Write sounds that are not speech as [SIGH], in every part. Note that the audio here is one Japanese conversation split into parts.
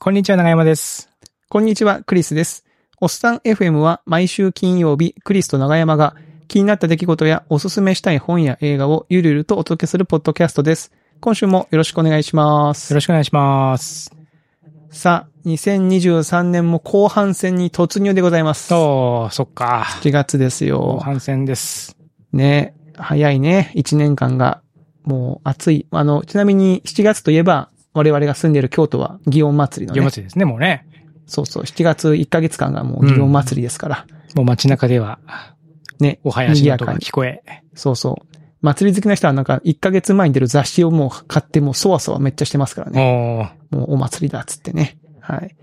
こんにちは、長山です。こんにちは、クリスです。おっさん FM は毎週金曜日、クリスと長山が気になった出来事やおすすめしたい本や映画をゆるゆるとお届けするポッドキャストです。今週もよろしくお願いしますよ。ろしくお願いします。さあ、2023年も後半戦に突入でございます。おー、そっか。7月です後よ。半戦です。ね、早いね。1年間が。もう暑い。あの、ちなみに7月といえば、我々が住んでいる京都は祇園祭りの祇園ね。祭りですね、もうね。そうそう。7月1ヶ月間がもう祇園祭りですから。もう街中では、ね。お囃子の音が聞こえ。そうそう。祭り好きな人はなんか1ヶ月前に出る雑誌をもう買ってもうそわそわめっちゃしてますからね。もうお祭りだっつってね。はい。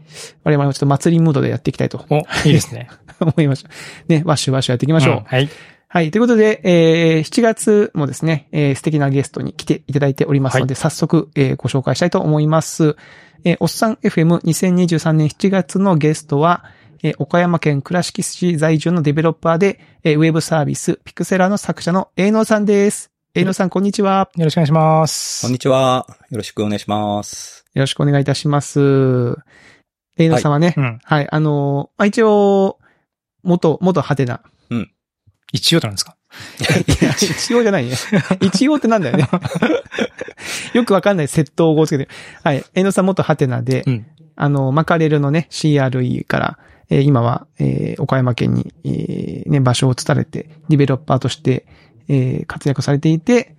我々もちょっと祭りムードでやっていきたいとお、いいですね。[LAUGHS] 思いました。ね、ワッシュワッシュやっていきましょう。うんはい。はい。ということで、えー、7月もですね、えー素敵なゲストに来ていただいておりますので、早速、えーご紹介したいと思います。えーおっさん FM2023 年7月のゲストは、えー岡山県倉敷市在住のデベロッパーで、えーウェブサービス、ピクセラの作者の営農さんです。営農さん、こんにちは。よろしくお願いします。こんにちは。よろしくお願いします。よろしくお願いいたします。営農さんはね、うん。はい、あのーまあ一応、元、元ハテナ。一応となんですか？一応じゃないね。[LAUGHS] 一応ってなんだよね。[LAUGHS] よくわかんない窃盗語をつけて。はい。江野さん元ハテナで、うん。あの、マカレルのね、CRE から、えー今は、えー岡山県に、えーね、場所を移されて、ディベロッパーとして、えー活躍されていて、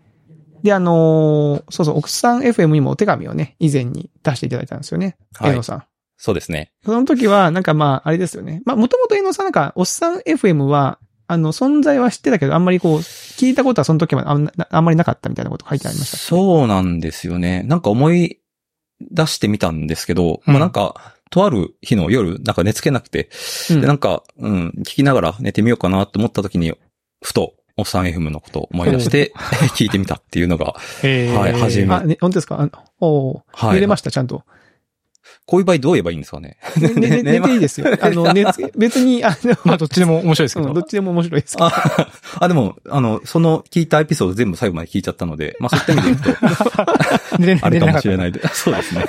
で、あのーそうそう、奥さん FM にもお手紙をね、以前に出していただいたんですよね。はい江野さん。そうですね。その時は、なんかまあ、あれですよね。まあ、もともと江野さんなんか、おっさん FM は、あの、存在は知ってたけど、あんまりこう、聞いたことはその時はあんなあんまりなかったみたいなこと書いてありました。そうなんですよね。なんか思い出してみたんですけど、うん。もうなんか、とある日の夜、なんか寝つけなくて、うん。で、なんか、うん、聞きながら寝てみようかなと思った時に、ふと、おっさん FM のことを思い出して、[LAUGHS] 聞いてみたっていうのが、えー。はい初めあ、ね、本当ですか？あおー。はい。寝れました、ちゃんと。こういう場合どう言えばいいんですかね？[LAUGHS] ねねね寝ていいですよ。[LAUGHS] あの、寝つ [LAUGHS] 別に、あの、まあ、どっちでも面白いですけど。うんどっちでも面白いです。あ、あでも、あの、その聞いたエピソード全部最後まで聞いちゃったので、まあそういった意味で言うと、あれかもしれい。ないで。そうですね。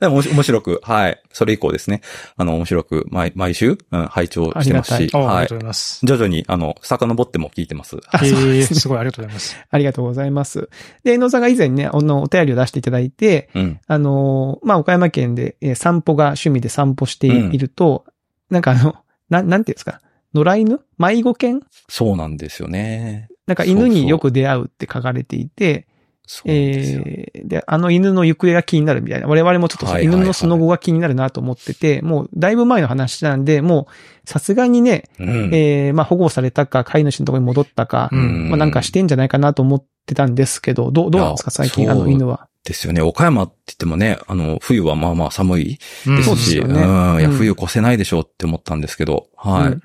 でも、面白く、はい。それ以降ですね。あの、面白く、毎、毎週、うん、拝聴してますし、はいおありがとう。ございます。徐々に、あの、遡っても聞いてます。あえー、そうですねすごいありがとうございます。ありがとうございます。で、江野さんが以前ね、あの、お便りを出していただいて、うん。あの、まあ、岡山県で、えー散歩が趣味で散歩していると、なんかあの、ななんていうんですか、野良犬？迷子犬？そうなんですよね。なんか犬によく出会うって書かれていて、そうで。えーで、あの犬の行方が気になるみたいな。我々もちょっと犬のその後が気になるなと思ってて、もうだいぶ前の話なんで、もうさすがにね、うん。えーまあ保護されたか、飼い主のところに戻ったか、うんまあなんかしてんじゃないかなと思ってたんですけど、どう、どうなんですか最近あの犬は。ですよね。岡山って言ってもね、あの、冬はまあまあ寒いうんですし。いや、うん冬越せないでしょうって思ったんですけど、はい。うん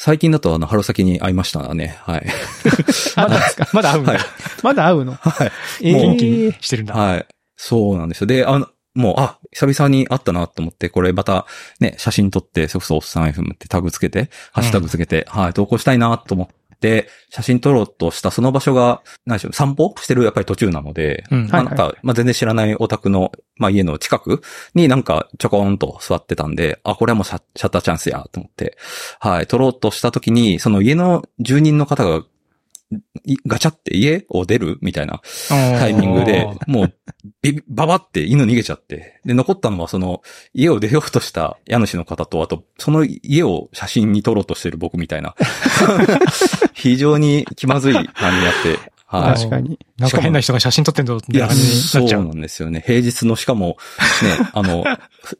最近だと、あの、春先に会いましたね。はい。[LAUGHS] まだですか？[LAUGHS] まだ会うんだ。はいまだ会うの？はい。元気ーにしてるんだ。はい。そうなんですよ。で、あの、もう、あ、久々に会ったなと思って、これまたね、写真撮って、それこそおっさん FM ってタグつけて、ハッシュタグつけて、はい、投稿したいなと思って、写真撮ろうとしたその場所が、何でしょう、散歩してるやっぱり途中なので、うん。はいまあなんか、まあ全然知らないお宅の、まあ家の近くになんかちょこんと座ってたんで、あ、これはもうシャッターチャンスやと思って、はい、撮ろうとした時に、その家の住人の方が、いガチャって家を出るみたいなタタイミングで、もう、ビババって犬逃げちゃって。で、残ったのはその、家を出ようとした家主の方と、あと、その家を写真に撮ろうとしてる僕みたいな。[LAUGHS] 非常に気まずい感じになって。はい。確かに。なんか変な人が写真撮ってんのみたいな感じにそうなっちゃう。なんですよね。平日の、しかも、ね、あの、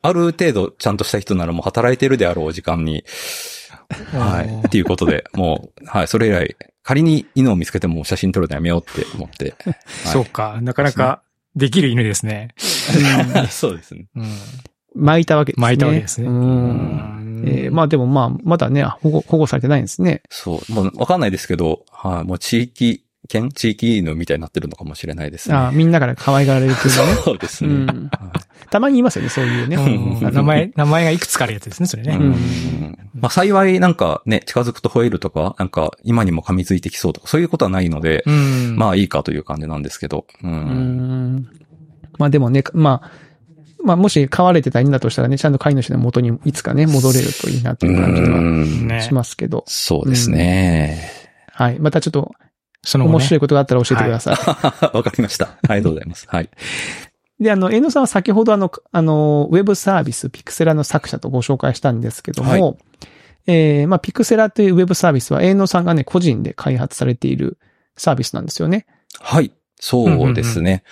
ある程度ちゃんとした人ならもう働いてるであろう時間に、はい。っていうことで、もう、はい、それ以来、仮に犬を見つけても写真撮るのやめようって思って。[LAUGHS] はいそうか。なかなかできる犬ですね。[LAUGHS] そうですね。うん。巻いたわけですね。巻いたわけですねう。うんんえーまあでもまあ、まだね、保護、保護されてないんですね。そう。もうわかんないですけど、はい、もう地域犬地域犬みたいになってるのかもしれないですね。ああみんなから可愛がられるというね。[LAUGHS] そうですね。うんはいたまにいますよね、そういうね。うん名前、名前がいくつかあるやつですね、それね。うんまあ幸いなんかね、近づくと吠えるとか、なんか今にも噛みついてきそうとか、そういうことはないので、うん。まあいいかという感じなんですけど。まあでもね、まあ、まあ、もし飼われてた犬だとしたらね、ちゃんと飼い主の元にいつかね、戻れるといいなという感じはしますけど。そうですね。はい。またちょっとその後ね面白いことがあったら教えてください。[LAUGHS] わかりました。ありがとうございます。はい。で、あの、遠野さんは先ほどあの、あの、ウェブサービス、ピクセラの作者とご紹介したんですけども、はいえー、まあ、ピクセラというウェブサービスは、遠野さんがね、個人で開発されているサービスなんですよね。はい。そうですね。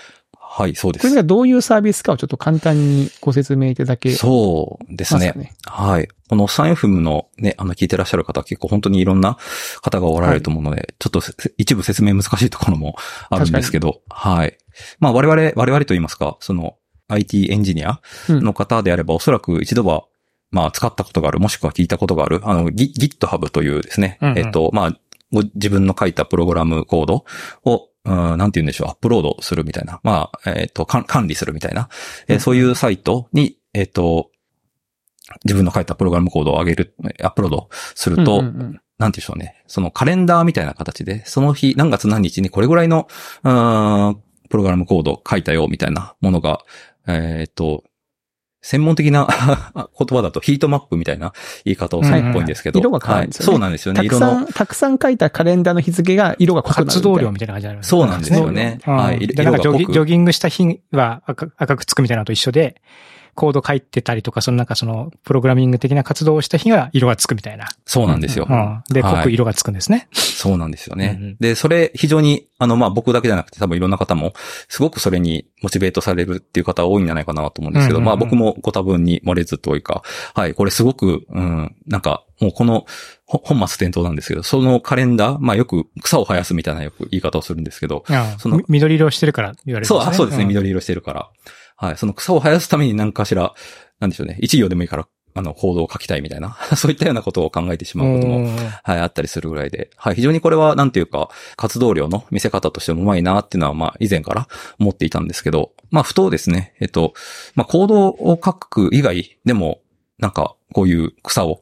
はい、そうです。これがどういうサービスかをちょっと簡単にご説明いただけますかそうですね。ね？はい。このサン FM のね、あの聞いてらっしゃる方結構本当にいろんな方がおられると思うので、ちょっとせ一部説明難しいところもあるんですけど、はい。まあ我々、我々と言いますか、その IT エンジニアうんの方であればおそらく一度はまあ使ったことがある、もしくは聞いたことがある、あの Git- GitHub というですね、うんうんえっと、まあ、ご自分の書いたプログラムコードを、うん、なんて言うんでしょう、アップロードするみたいな。まあ、えっ、と、かん管理するみたいな。えーうんそういうサイトに、えっ、と、自分の書いたプログラムコードを上げる、アップロードすると、うんうんうんなんて言うんでしょうね。そのカレンダーみたいな形で、その日、何月何日にこれぐらいの、うーんプログラムコード書いたよ、みたいなものが、えっ、と、専門的な言葉だとヒートマップみたいな言い方をするっぽいんですけど。うんうん色が変わるんですよねはいそうなんですよね。たくさん、たくさん書いたカレンダーの日付が色が濃くなる。活動量みたいな感じになりますそうなんですよね。うんはい。で、なんかジョギ濃くジョギングした日は赤赤くつくみたいなのと一緒で、コード書いてたりとか、そのなんかその、プログラミング的な活動をした日は色がつくみたいな。そうなんですよ。うん。で、はい濃く色がつくんですね。そうなんですよね。うんうんで、それ非常に、あの、まあ、僕だけじゃなくて多分いろんな方も、すごくそれにモチベートされるっていう方多いんじゃないかなと思うんですけど、うんうんうんまあ、僕もご多分に漏れずというか、はい、これすごく、うん、なんか、もうこの、ほ本末転倒なんですけど、そのカレンダー、まあよく草を生やすみたいなよく言い方をするんですけど、うんそのみ緑色をしてるから言われるんそう、あそうですね、ん緑色してるから。はい、その草を生やすために何かしら、なんでしょうね、一行でもいいから、あの、行動を書きたいみたいな、[LAUGHS] そういったようなことを考えてしまうことも、うん。はい、あったりするぐらいで、はい、非常にこれは、なんていうか、活動量の見せ方としてもうまいなっていうのは、まあ、以前から思っていたんですけど、まあ、ふとですね、えっと、まあ、行動を書く以外でも、なんか、こういう草を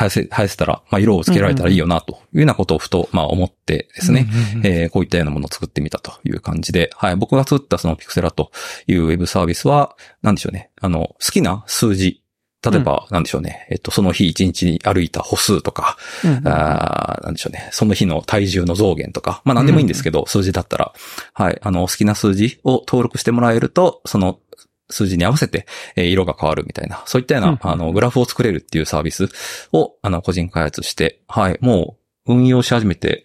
生やせ、生やせたら、まあ、色をつけられたらいいよな、というようなことをふと、まあ、思ってですね、えーこういったようなものを作ってみたという感じで、はい、僕が作ったそのピクセラというウェブサービスは、なんでしょうね、あの、好きな数字、例えば、なんでしょうね、えっと、その日一日に歩いた歩数とか、うんうんあーなんでしょうね、その日の体重の増減とか、まあ何でもいいんですけど、数字だったら、はい、あの、好きな数字を登録してもらえると、その数字に合わせて、えー色が変わるみたいな、そういったような、うんあの、グラフを作れるっていうサービスを、あの、個人開発して、はい、もう、運用し始めて、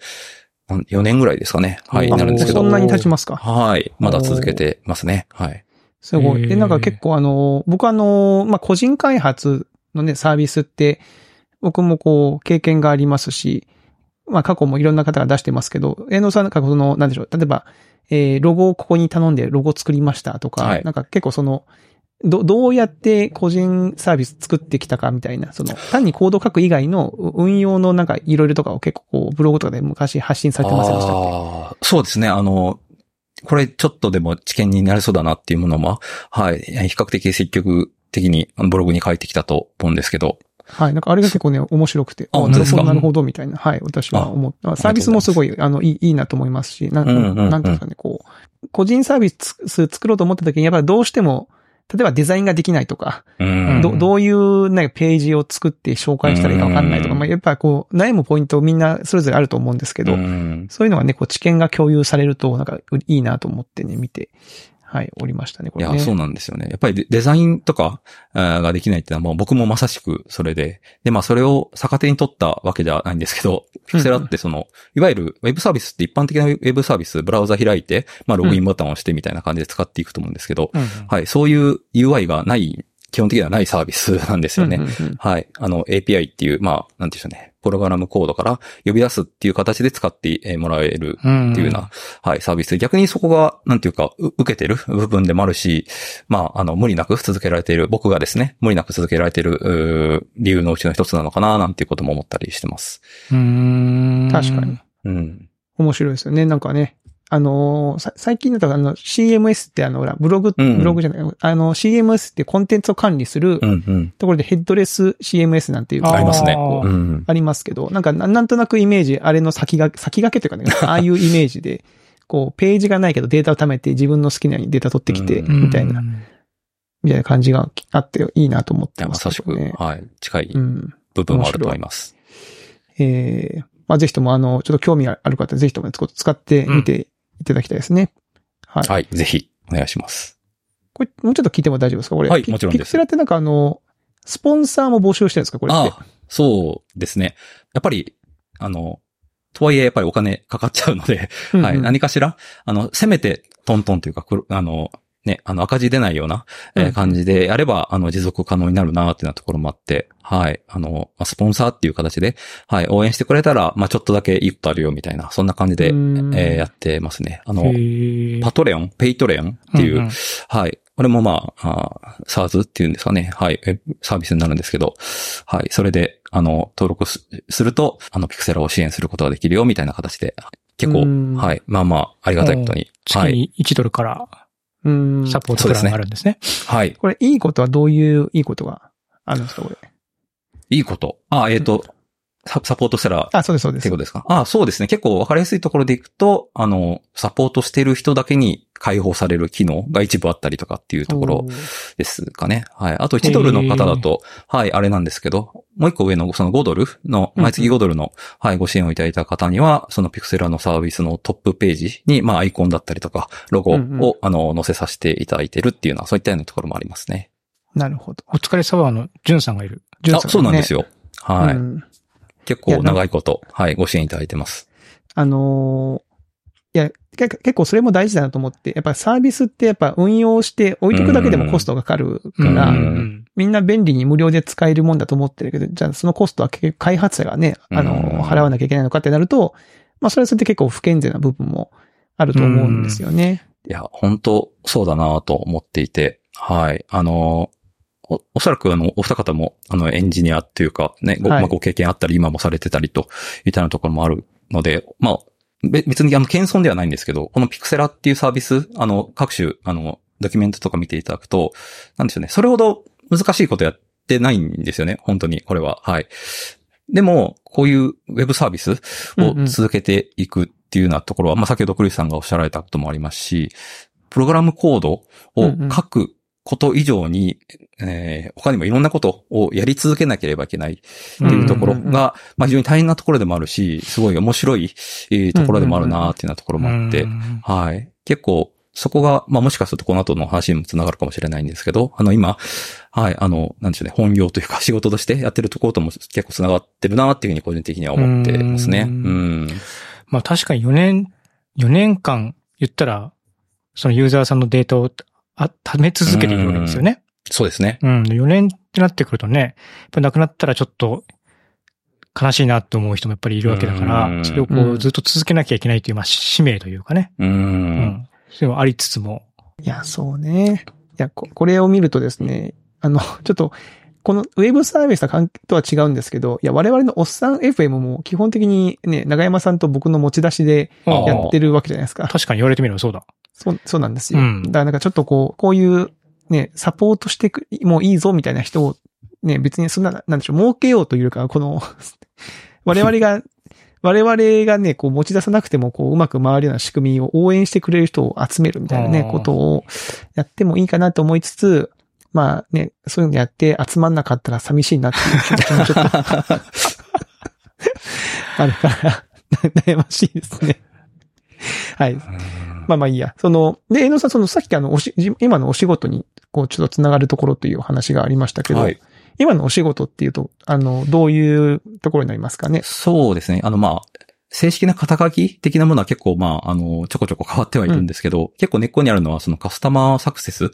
4年ぐらいですかね。はい、なるんですけど。そんなに経ちますか？はい。まだ続けてますね。はい。すごい。で、なんか結構あの、僕あの、まあ、個人開発のね、サービスって、僕もこう、経験がありますし、まあ、過去もいろんな方が出してますけど、遠藤さんなんかその、なんでしょう、例えば、えー、ロゴをここに頼んでロゴ作りましたとか、はいなんか結構その、ど、どうやって個人サービス作ってきたかみたいな、その、単にコード書く以外の運用のなんかいろいろとかを結構こう、ブログとかで昔発信されてませんでしたっけ？そうですね。あの、これちょっとでも知見になりそうだなっていうものも、はい。比較的積極的にブログに書いてきたと思うんですけど。はい。なんかあれが結構ね、面白くて。あなるほど、なるほど、みたいな。はい。私は思った。サービスもすごい、あの、いい、いいなと思いますし、なん、うんうんうんなんていうんですかね、こう、個人サービス作ろうと思った時に、やっぱりどうしても、例えばデザインができないとか、うん。ど、どういう、なんかページを作って紹介したらいいかわかんないとか、うんまあ、やっぱこう、悩むポイントみんなそれぞれあると思うんですけど、うんそういうのがね、こう、知見が共有されると、なんか、いいなと思ってね、見て、はい、おりましたね、これね。いや、そうなんですよね。やっぱりデデザインとかができないっていうのはもう僕もまさしくそれで、で、まあそれを逆手に取ったわけではないんですけど、ピクセラってその、いわゆるウェブサービスって一般的なウェブサービス、ブラウザ開いて、まあログインボタンを押してみたいな感じで使っていくと思うんですけど、うんうんはい、そういう UI がない、基本的にはないサービスなんですよね。うんうんうんはい。あの、API っていう、まあ、なんていうんでしょうね。プログラムコードから呼び出すっていう形で使ってえーもらえるうんっていうような、はい、サービスで、逆にそこが、なんていうか、う受けてる部分でもあるし、まあ、あの、無理なく続けられている、僕がですね、無理なく続けられている、理由のうちの一つなのかな、なんていうことも思ったりしてます。うーん確かに。。うん。面白いですよね。なんかね。あのーさ最近だとあの CMS ってあの、ブログ、うんブログじゃない、あの CMS ってコンテンツを管理するうん、うん。ところでヘッドレス CMS なんていうありますね。ありますけど、なんかななんとなくイメージ、あれの先が、先駆けというかね、[LAUGHS] ああいうイメージで、こう、ページがないけどデータを貯めて自分の好きなようにデータ取ってきて、うんみたいな。みたいな感じがあっていいなと思ってまますさしく。はい。近いうん。部分もあると思います。えー、まあ、ぜひとも、あの、ちょっと興味ある方、ぜひとも、使ってみていただきたいですね。はい。はい。ぜひ、お願いします。これ、もうちょっと聞いても大丈夫ですか？これ。ピはいもちろんですピクセラってなんかあの、スポンサーも募集してるんですか？これって。ああ、そうですね。やっぱり、あの、とはいえ、やっぱりお金かかっちゃうので、うんうんはい。何かしら、あの、せめて、トントンというか、あの、ね、あの、赤字出ないような、え感じでやれば、あの、持続可能になるなってなところもあって、はい。あの、まあスポンサーっていう形で、はい、応援してくれたら、まあ、ちょっとだけいいことあるよ、みたいな、そんな感じで、えうんーやってますね。あの、パトレオン、 Patreon っていう、うんうんはい。これもまあ、あ SARS っていうんですかね。はい。サービスになるんですけど、はい。それで、あの、登録すすると、あの、ピクセラを支援することができるよ、みたいな形で、結構うん、はい。まあまあ、ありがたいことに。はい。月に1ドルからうん。サポートプランがあるんですね。はい。これ、いいことはどういういいことがあるんですかこれ？いいこと。あ、えっ、と、ササポートしたら、あ、そうです、そうですってこ。とですか？あそうですね。結構わかりやすいところでいくと、あの、サポートしている人だけに開放される機能が一部あったりとかっていうところですかね。はい。あと1ドルの方だと、はい、あれなんですけど、もう一個上のその5ドルの、毎月5ドルの、はい、ご支援をいただいた方には、そのピクセラのサービスのトップページに、まあ、アイコンだったりとか、ロゴを、うんうんあの、載せさせていただいているっていうのは、そういったようなところもありますね。なるほど。お疲れ様のジュンさんがいる。あ、そうなんですよ。よ。はい。うん結構長いこと、はい、ご支援いただいてます。あのーいや、け結構それも大事だなと思って、やっぱサービスってやっぱ運用して置いとくだけでもコストがかかるから、みんな便利に無料で使えるもんだと思ってるけど、じゃあそのコストは結局開発者がね、あの払わなきゃいけないのかってなると、まあそれはそれで結構不健全な部分もあると思うんですよね。いや、本当そうだなと思っていて、はい。あの、お、おそらくあの、お二方も、あの、エンジニアっていうか、ね、ご、はいまあ、ご経験あったり、今もされてたりと、いったようなところもあるので、まあ、べ別にあの、謙遜ではないんですけど、このピクセラっていうサービス、あの、各種、あの、ドキュメントとか見ていただくと、なんでしょうね、それほど難しいことやってないんですよね、本当に、これは。はい。でも、こういうウェブサービスをうんうん続けていくっていうようなところは、まあ、先ほどクリスさんがおっしゃられたこともありますし、プログラムコードを書くこと以上に、えー他にもいろんなことをやり続けなければいけないっていうところうんうんうんが、まあ非常に大変なところでもあるし、すごい面白いえーところでもあるなっていうようなところもあってう、んはい。結構、そこが、まあもしかするとこの後の話にもつながるかもしれないんですけど、あの今、はい、あの、なんでしょうね、本業というか仕事としてやってるところとも結構つながってるなっていうふうに個人的には思ってますね。ううんん。まあ確かに4年、4年間言ったら、そのユーザーさんのデータをあ貯め続けているわけですよね。そうですね。うん。4年ってなってくるとね、やっぱなくなったらちょっと悲しいなって思う人もやっぱりいるわけだかうら、んそれをこうずっと続けなきゃいけないという、まあ使命というかね。う。うんん。それもありつつも。いや、そうね。いや、ここれを見るとですね、あの、[LAUGHS] ちょっと、このウェブサービスとは違うんですけど、いや、我々のおっさん FM も基本的にね、長山さんと僕の持ち出しでやってるわけじゃないですか。確かに言われてみればそうだ。そう、そうなんですよ。うんだからなんかちょっとこう、こういうね、サポートしてく、もういいぞみたいな人を、ね、別にそんな、なんでしょう、儲けようというか、この、[LAUGHS] 我々が、我々がね、こう持ち出さなくても、こう、うまく回るような仕組みを応援してくれる人を集めるみたいなね、ことをやってもいいかなと思いつつ、まあね、そういうのやって集まんなかったら寂しいなっていう気持ちもちょっと [LAUGHS] あるから、悩ましいですね。はい。まあまあいいや。その、で、江野さん、そのさっきあの、おし、じ今のお仕事に、こう、ちょっと繋がるところという話がありましたけど、はい。今のお仕事っていうと、あの、どういうところになりますかね？そうですね。あの、まあ、正式な肩書き的なものは結構、まあ、あの、ちょこちょこ変わってはいるんですけど、結構根っこにあるのは、そのカスタマーサクセスっ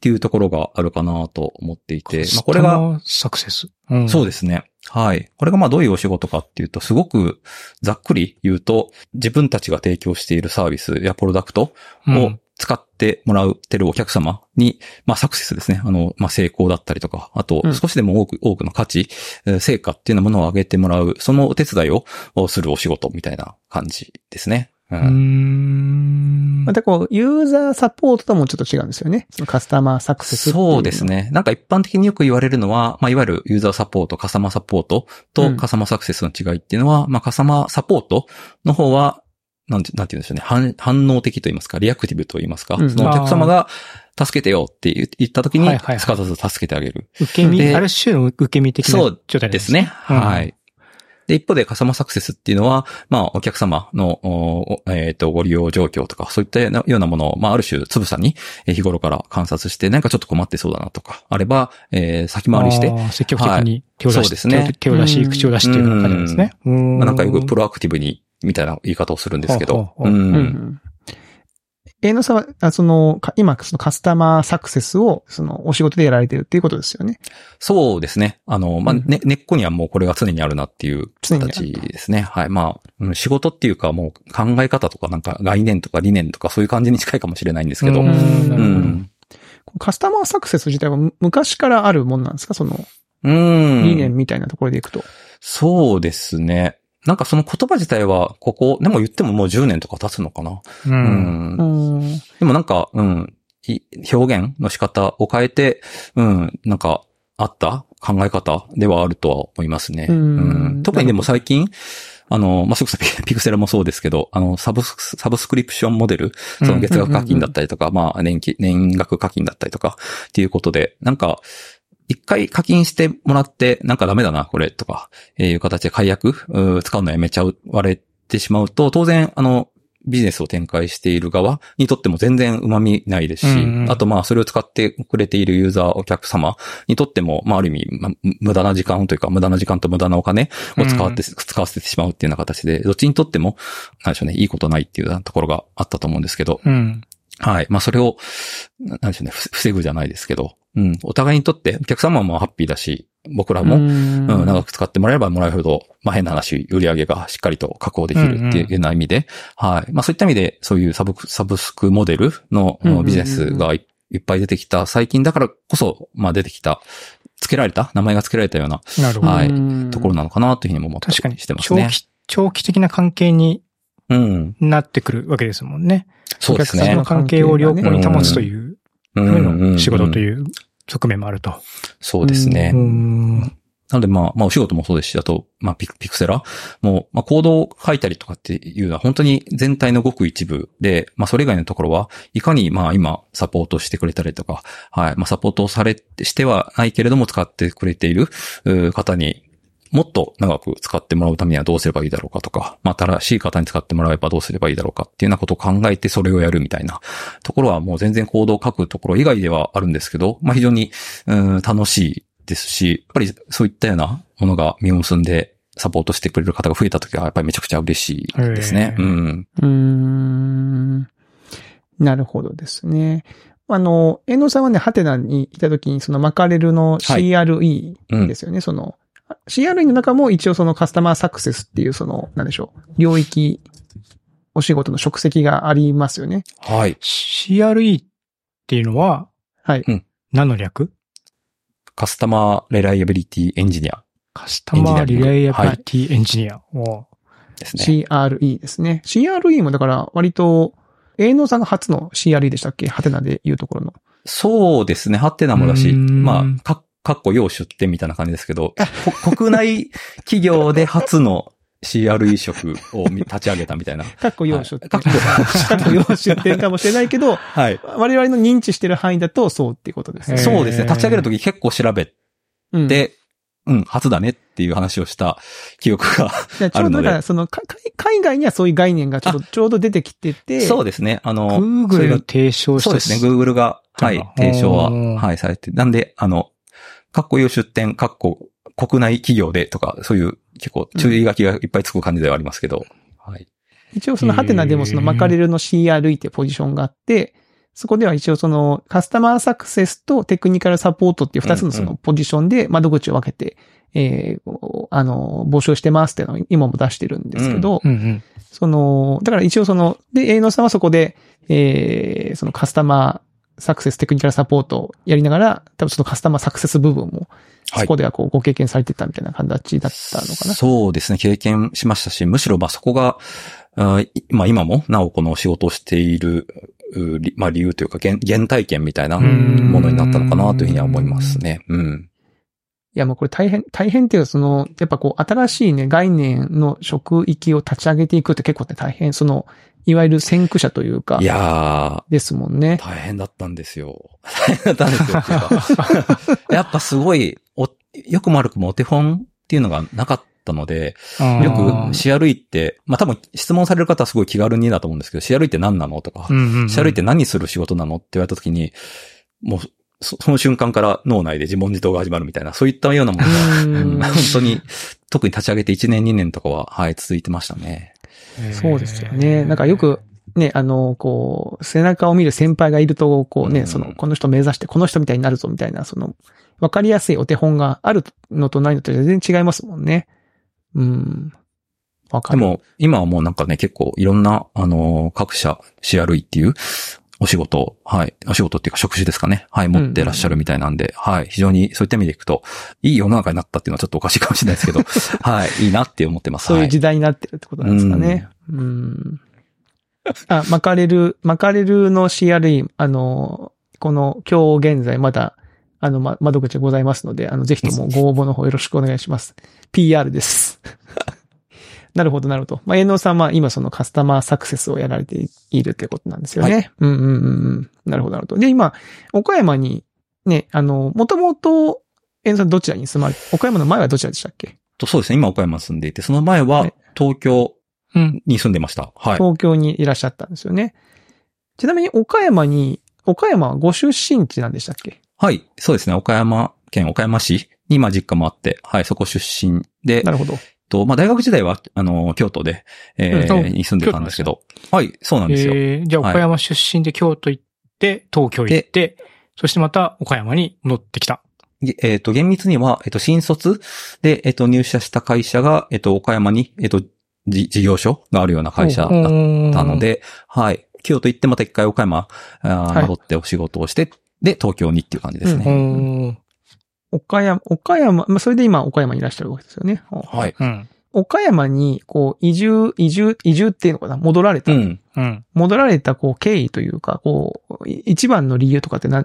ていうところがあるかなと思っていて、まあ、これが、サクセス？うんそうですね。はい。これがまあどういうお仕事かっていうと、すごくざっくり言うと、自分たちが提供しているサービスやプロダクトをうん使ってもらってるお客様に、まあサクセスですね。あの、まあ成功だったりとか、あとうん少しでも多く、多くの価値、えー成果っていうようなものを上げてもらう、そのお手伝いををするお仕事みたいな感じですね。うん。またこう、ユーザーサポートともちょっと違うんですよね。そのカスタマーサクセスそうです。ね。なんか一般的によく言われるのは、まあ、いわゆるユーザーサポート、カスタマーサポートうんとカスタマーサクセスの違いっていうのは、まあ、カスタマーサポートの方は、なんて、なんて言うんでしょうね。反、反応的と言いますか、リアクティブと言いますか。うんそのお客様が助けてよって言言った時にはいはいはい、すかさず助けてあげる。受け身、である種の受け身的な状態ですね。うんはい。で、一方でカスタマーサクセスっていうのは、まあ、お客様の、おえっ、と、ご利用状況とか、そういったようなものを、まあ、ある種、つぶさに、えー日頃から観察して、なんかちょっと困ってそうだなとか、あれば、えー先回りして、積極的に手を出し、そうですね手を出し、うん口を出しっていうような感じですね。うんまあ、なんかよくプロアクティブに、みたいな言い方をするんですけど、ほうんうん営農さんは、あその、か今、そのカスタマーサクセスを、その、お仕事でやられてるっていうことですよね。そうですね。あの、まあ、うんね、根っこにはもうこれが常にあるなっていう形ですね。はい。まあ、うん仕事っていうかもう考え方とかなんか概念とか理念とかそういう感じに近いかもしれないんですけど、ううんんなるほどん。カスタマーサクセス自体はむ昔からあるもんなんですか？その、うん。理念みたいなところでいくと。そうですね。なんかその言葉自体は、ここ、でも言ってももう10年とか経つのかな？う。うんん。うん。でもなんか、うん、い表現の仕方を変えて、うん、なんか、あった？考え方ではあるとは思いますね。うん特にでも最近、あの、まあ、それこそピピクセルもそうですけど、あの、サブス、サブスクリプションモデル、その月額課金だったりとか、まあ、年金、年額課金だったりとか、っていうことで、なんか、一回課金してもらって、なんかダメだな、これ、とか、えーいう形で解約、使うのやめちゃう、割れてしまうと、当然、あの、ビジネスを展開している側にとっても全然旨味ないですし、うんうんあとまあそれを使ってくれているユーザー、お客様にとっても、まあある意味、まあ無駄な時間というか、無駄な時間と無駄なお金を使って、使わせてしまうっていうような形で、どっちにとっても、なんでしょうね、いいことないっていうようなところがあったと思うんですけど、うん。はい。まあそれを、ななんでしょうね、ふ防ぐじゃないですけど、うん。お互いにとって、お客様もハッピーだし、僕らも、ううん、ん長く使ってもらえばもらうほど、まあ変な話、売り上げがしっかりと確保できるっていうような意味で、はい。まあそういった意味で、そういうサブサブスクモデルのうんうんうんビジネスがいいっぱい出てきた最近だからこそ、まあ出てきた、付けられた、名前が付けられたようななるほど。はいうんところなのかなというふうにも思ったり確かにしてますね。長期、長期的な関係にうん。なってくるわけですもんね。そうですねお客さんの。関係を良好に保つという、うんための仕事とう。いう側面もあると。そうですね。うん。なので、まあ、まあ、お仕事もそうですし、あと、まあ、ピク、ピクセラも、まあ、コードを書いたりとかっていうのは、本当に全体のごく一部で、まあ、それ以外のところは、いかに、まあ、今、サポートしてくれたりとか、はい、まあ、サポートをされ、してはないけれども、使ってくれている方に、もっと長く使ってもらうためにはどうすればいいだろうかとか、まあ、新しい方に使ってもらえばどうすればいいだろうかっていうようなことを考えてそれをやるみたいなところはもう全然コードを書くところ以外ではあるんですけど、まあ、非常に、うん、楽しいですし、やっぱりそういったようなものが実を結んでサポートしてくれる方が増えたときはやっぱりめちゃくちゃ嬉しいですね。うん。うーん。なるほどですね。あの、遠藤さんはね、はてなにいた時に、その Mackerel の CRE うんですよね、その、CRE の中も一応そのカスタマーサクセスっていうその、なんでしょう、領域、お仕事の職責がありますよね。はい。CRE っていうのは、はい。うん何の略？ Customer Reliability Engineer Customer Reliability Engineer。おうですね。CRE ですね。CRE もだから割と、営農さんが初の CRE でしたっけ？ハテナでいうところの。そうですね。ハテナもだし、うーんまあ、か、かっこ要出店みたいな感じですけど、こ [LAUGHS] 国内企業で初の CRE 職をみ立ち上げたみたいな。[LAUGHS] かっこ要出店。はいかっこ要出店かもしれないけど、[LAUGHS] はい。我々の認知してる範囲だとそうっていうことですね。そうですね。立ち上げるとき結構調べうん、て、うん、初だねっていう話をした記憶が。ちょうどだから、その、か海外にはそういう概念がちょっと、ちょうど出てきてて、そうですね。あの、そ Google れがが提唱したそうですね。Google が、はい、提唱は、はい、されて。なんで、あの、かっこよ出店、かっこ国内企業でとか、そういう結構注意書きがいっぱいつく感じではありますけど、はい。一応そのハテナでもそのマカレルの CRE っていうポジションがあって、そこでは一応そのカスタマーサクセスとテクニカルサポートっていう二つのそのポジションで窓口を分けて、えーあの、募集してますっていうのを今も出してるんですけど、うんうん。その、だから一応その、で、営農さんはそこで、えーそのカスタマーサクセステクニカルサポートをやりながら、多分そのカスタマーサクセス部分も、はいそこではこうご経験されてたみたいな形だったのかな。そうですね。経験しましたし、むしろまあそこが、まあ今もなおこの仕事をしている、まあ理由というか原原体験みたいなうんものになったのかなというふうには思いますね。うん。いや、もうこれ大変、大変っていうか、その、やっぱこう、新しいね、概念の職域を立ち上げていくって結構ね、大変、その、いわゆる先駆者というかい、やですもんねー、。大変だったんですよ。[LAUGHS] 大変だったんですよっていうか。やっぱすごい、お、よくも悪くもお手本っていうのがなかったので、よくうん CRE って、まあ、多分質問される方はすごい気軽にだと思うんですけど、CRE って何なのとか、うんうんうん CRE って何する仕事なのって言われた時に、もう、そその瞬間から脳内で自問自答が始まるみたいな、そういったようなものが、本当に、特に立ち上げて1年2年とかは、はい、続いてましたね。そうですよね。なんかよく、ね、あの、こう、背中を見る先輩がいると、こうね、うんその、この人目指して、この人みたいになるぞ、みたいな、その、わかりやすいお手本があるのとないのと全然違いますもんね。うん。わかる。でも、今はもうなんかね、結構いろんな、あのー各社 CRE っていうお仕事を、はい、お仕事っていうか職種ですかね。はい、持ってらっしゃるみたいなんで、はい、非常にそういった意味でいくと、いい世の中になったっていうのはちょっとおかしいかもしれないですけど、[LAUGHS] はい、いいなって思ってます。そういうはい時代になってるってことなんですかね。うん。あ、マカレル、マカレルの CRE、あの、この今日現在まだ、あの、ま、窓口ございますので、あの、ぜひともご応募の方よろしくお願いします。PR です。なるほど、なるほど。まあ、遠藤さんは今そのカスタマーサクセスをやられているってことなんですよね。うんうんうんうん。なるほど、なるほど。で、今、岡山に、ね、あの、もともと、遠藤さんどちらに住まれ、岡山の前はどちらでしたっけ？とそうですね、今岡山住んでいて、その前ははい東京うん。に住んでました。はい。東京にいらっしゃったんですよね。ちなみに岡山に、岡山はご出身地なんでしたっけ？はい、そうですね、岡山県岡山市に、まあ実家もあって、はい、そこ出身で、なるほど。と、まあ大学時代は、あの、京都で、えーうんに住んでたんですけど、はい、そうなんですよ。えー、じゃあ岡山出身で京都行って、東京行って、そしてまた岡山に戻ってきた。げえっ、と、厳密には、えっ、と、新卒で、えっ、と、入社した会社が、えっ、と、岡山に、えっ、と、じ事業所があるような会社だったので、はい。京都行ってまた一回岡山、あーはい戻ってお仕事をして、で、東京にっていう感じですうね。ん。岡山、岡山、まあ、それで今岡山にいらっしゃるわけですよね。はい。うん。岡山に、こう、移住、移住、移住っていうのかな？戻られた。うん。うん。戻られた、こう、経緯というか、こう、い一番の理由とかって何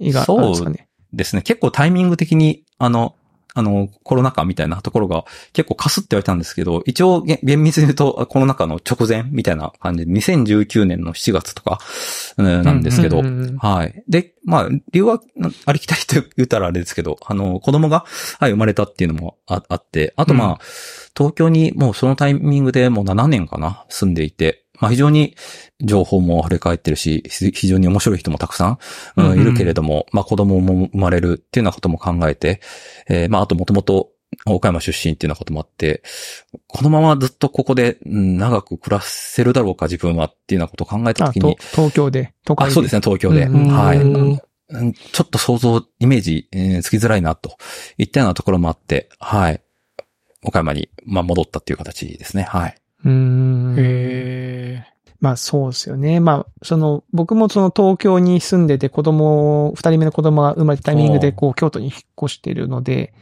があるんですかね？ですね。結構タイミング的に、あの、あの、コロナ禍みたいなところが結構カスって言われたんですけど、一応げ厳密に言うとコロナ禍の直前みたいな感じで、2019年の7月とか、うんなんですけど、はい。で、まあ、理由はなありきたりと言ったらあれですけど、あの、子供が、はい、生まれたっていうのもああって、あとまあ、うん東京にもうそのタイミングでもう7年かな、住んでいて、まあ非常に情報も溢れ返ってるし、非非常に面白い人もたくさん、うんいるけれども、まあ子供も生まれるっていうようなことも考えて、えーまああともともと岡山出身っていうようなこともあって、このままずっとここで、うん長く暮らせるだろうか自分はっていうようなことを考えたあとときに、東京で、都会あ、で。そうですね、東京で。うんはい。ちょっと想像、イメージ、えーつきづらいな、といったようなところもあって、はい。岡山に、まあ、戻ったっていう形ですね。はい。うーん。へまあそうですよね。まあ、その、僕もその東京に住んでて子供、二人目の子供が生まれたタイミングでこう京都に引っ越してるので、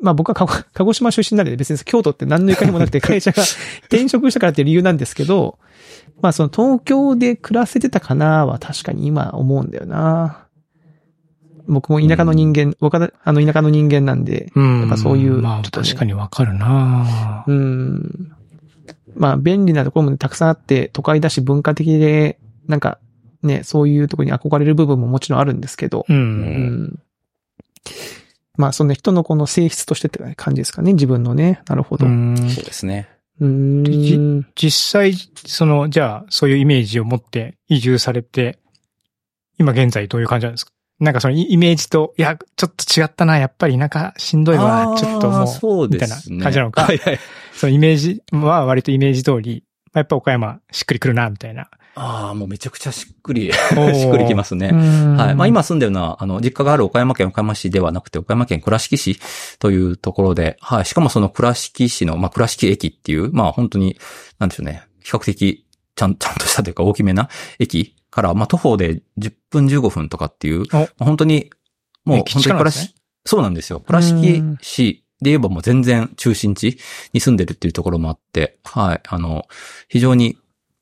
まあ僕は鹿児 [LAUGHS] 鹿児島出身なんで別に京都って何のゆかりもなくて [LAUGHS] 会社が転職したからっていう理由なんですけど、まあその東京で暮らせてたかなは確かに今思うんだよな。僕も田舎の人間、僕はあの田舎の人間なんで、うん。やっぱそういうまあ確かにわかるなうん。まあ、便利なところもねたくさんあって、都会だし文化的で、なんか、ね、そういうところに憧れる部分ももちろんあるんですけど、う。うんん。まあ、その人のこの性質としてって感じですかね、自分のね。なるほど。ううんそうですね。ーん。実際、その、じゃあ、そういうイメージを持って移住されて、今現在どういう感じなんですか？なんかそのイイメージと、いや、ちょっと違ったな、やっぱりなんかしんどいわ、ちょっともう、そうみたいな感じなのかはいはい。そのイメージは割とイメージ通り、まあやっぱ岡山しっくりくるな、みたいな。ああ、もうめちゃくちゃしっくり、[LAUGHS] しーっくりきますね。はい。まあ今住んでるのは、あの、実家がある岡山県岡山市ではなくて、岡山県倉敷市というところで、はい。しかもその倉敷市の、まあ倉敷駅っていう、まあ本当に、なんでしょうね。比較的、ちゃん、ちゃんとしたというか大きめな駅から、まあ徒歩で10分15分とかっていう、お。まあ本当に、もう駅本当に倉敷、そうなんですよ。倉敷市で言えばもう全然中心地に住んでるっていうところもあって、はい。あの、非常に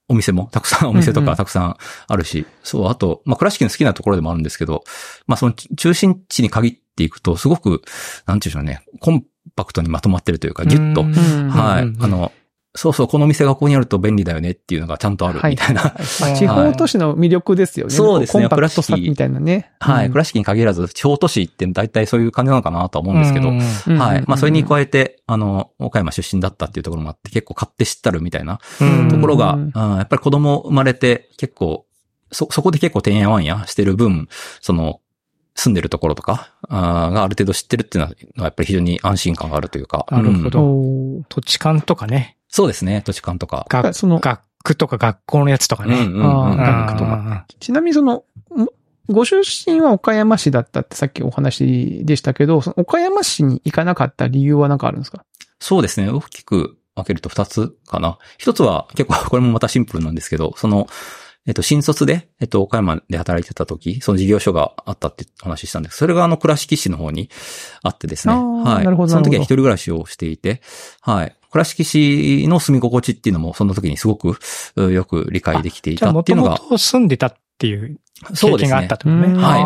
お店もたくさん、お店とかたくさんあるし、そう、あと、まあ、倉敷の好きなところでもあるんですけど、まあ、その中心地に限っていくと、すごく、なんていうんでしょうね、コンパクトにまとまってるというか、ギュッと、うんはい、うんあの、そうそう、この店がここにあると便利だよねっていうのがちゃんとあるみたいな。まあ地方都市の魅力ですよね。そうですねコンパクトさみたいなね。はい、うん倉敷に限らず、地方都市って大体そういう感じなのかなとは思うんですけど、はい。まあ、それに加えて、あの、岡山出身だったっていうところもあって、結構買って知ったるみたいなうんところが、やっぱり子供生まれて結構、そ、そこで結構てんやわんやしてる分、その、住んでるところとか、あーがある程度知ってるっていうのは、やっぱり非常に安心感があるというか。なるほどうん土地勘とかね。そうですね、土地勘とか。学その、学区とか学校のやつとかね。うんうんうん学区とか。ちなみにその、んご出身は岡山市だったってさっきお話でしたけど、その岡山市に行かなかった理由は何かあるんですか？そうですね。大きく分けると二つかな。一つは結構 [LAUGHS] これもまたシンプルなんですけど、その、えっと、新卒で、えっと、岡山で働いてた時、その事業所があったって話したんですそれがあの、倉敷市の方にあってですね。はい。なるほどその時は一人暮らしをしていて、はい。倉敷市の住み心地っていうのも、その時にすごく、うよく理解できていたっていうのが、もと住んでたっていう経験があそうですねったとね。うんは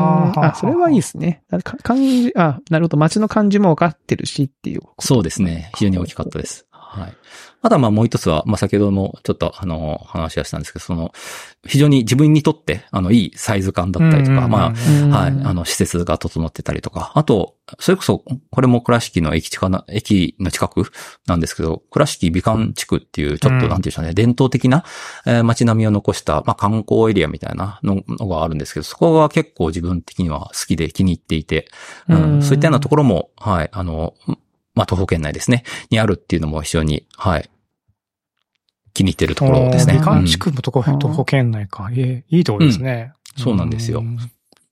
いあ、それはいいですね。か漢字、あ、なるほど。街の漢字も分かってるしっていう。そうですね。非常に大きかったです。はい。あとはまあもう一つは、まあ先ほどもちょっとあの、話はしたんですけど、その、非常に自分にとって、あの、いいサイズ感だったりとか、まあ、うんはい、あの、施設が整ってたりとか、あと、それこそ、これも倉敷の駅近な、駅の近くなんですけど、倉敷美観地区っていう、ちょっとうんなんていうんでしょうね、伝統的な、えー街並みを残した、まあ観光エリアみたいなののがあるんですけど、そこが結構自分的には好きで気に入っていて、うんうん。そういったようなところも、はい、あの、まあ、徒歩圏内ですね、にあるっていうのも非常に、はい、気に入ってるところですね。美観地うん区もとこ、徒歩圏内か。ええ、いいところですね。そうなんですよん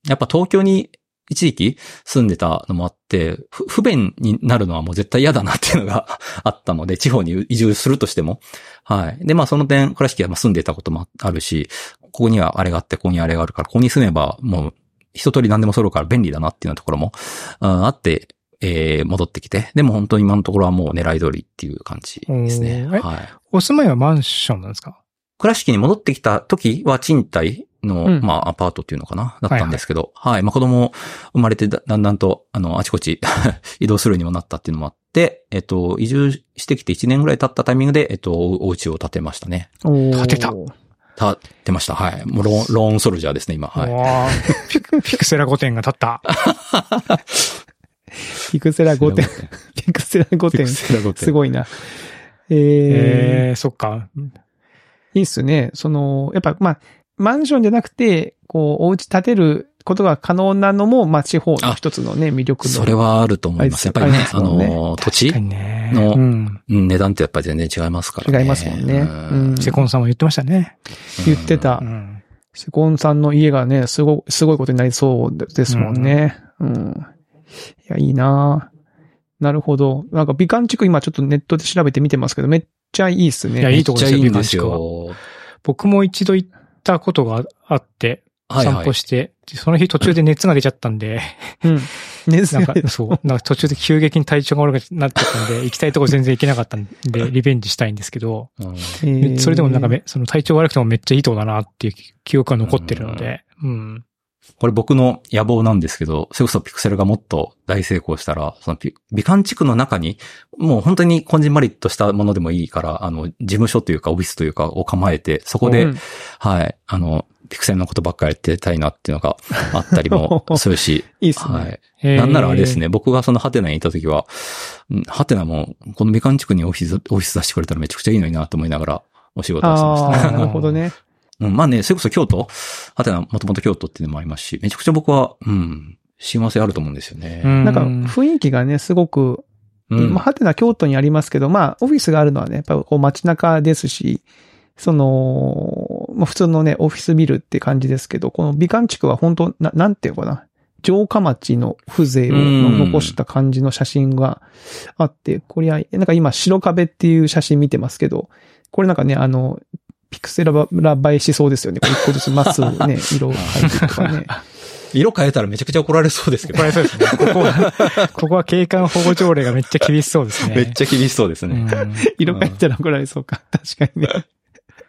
やっぱ東京に一時期住んでたのもあって、ふ不便になるのはもう絶対嫌だなっていうのが [LAUGHS] あったので、地方に移住するとしても。はい。で、まあその点、倉敷はまあ住んでたこともあるし、ここにはあれがあって、ここにあれがあるから、ここに住めばもう一通り何でも揃うから便利だなっていうようなところも、うんあって、えー戻ってきて。でも本当に今のところはもう狙い通りっていう感じですね。はい。お住まいはマンションなんですか？倉敷に戻ってきた時は賃貸の、うんまあ、アパートっていうのかな？だったんですけど、はい、まあ、子供生まれてだだんだんと、あの、あちこち [LAUGHS] 移動するようにもなったっていうのもあって、えっと、移住してきて1年ぐらい経ったタイミングで、えっと、おお家を建てましたね。建建てた建てました。はい。もうローン、ローンソルジャーですね、今。はい。ピクピクセラ5点が立った。[LAUGHS] ピクセラ5点。ピクセラ5点。すごいな。えー、ええ、そっか。いいっすね。その、やっぱ、まあ、マンションじゃなくて、こう、お家建てることが可能なのも、まあ、地方の一つのね、魅力の。それはあると思います。やっぱりね、あねの、土地確かにね。のうん。うん値段ってやっぱり全然違いますからね。違いますもんね。うん。セコンさんも言ってましたね。言ってたう。ん。セコンさんの家がね、すご、すごいことになりそうですもんね。うん。いや、いいななるほど。なんか美観地区今ちょっとネットで調べてみてますけど、めっちゃいいっすね。いやいいとこですよめっちゃいいんですよ。僕も一度行ったことがあって、はいはい散歩。して、その日途中で熱が出ちゃったんで、うん。ね、なんか、そう、なんか途中で急激に体調が悪くなっちゃったんで、行きたいとこ全然行けなかったんで、リベンジしたいんですけど、うんえーそれでもなんかめ、その体調悪くてもめっちゃいいとこだなっていう記憶が残ってるので、うん。これ僕の野望なんですけど、それこそピクセルがもっと大成功したら、そのピ美観地区の中に、もう本当にこんじんまりとしたものでもいいから、あの、事務所というかオフィスというかを構えて、そこで、うんはい、あの、ピクセルのことばっかりやってたいなっていうのがあったりも [LAUGHS] するし、いいっすね。はい。えーなんならあれですね、僕がそのハテナにいた時は、うんハテナも、この美観地区にオフィス、オフィス出してくれたらめちゃくちゃいいのになと思いながら、お仕事をしてました。なるほどね。うん、まあね、それこそ京都？ハテナ、もともと京都っていうのもありますし、めちゃくちゃ僕は、うん、親和性あると思うんですよね。うんなんか雰囲気がね、すごく、うん。まあ、はてな京都にありますけど、まあ、オフィスがあるのはね、やっぱこう街中ですし、その、まあ、普通のね、オフィスビルって感じですけど、この美観地区は本当な、なんていうのかな。城下町の風情をうん残した感じの写真があって、これは、なんか今白壁っていう写真見てますけど、これなんかね、あの、ピクセラ映えしそうですよね。一個ずつマスね、[LAUGHS] 色入ってるとかね。[LAUGHS] 色変えたらめちゃくちゃ怒られそうですけどこ。れそうですね。ここは、ここは景観保護条例がめっちゃ厳しそうですね。めっちゃ厳しそうですね。うん色変えたら怒られそうか。確かにね。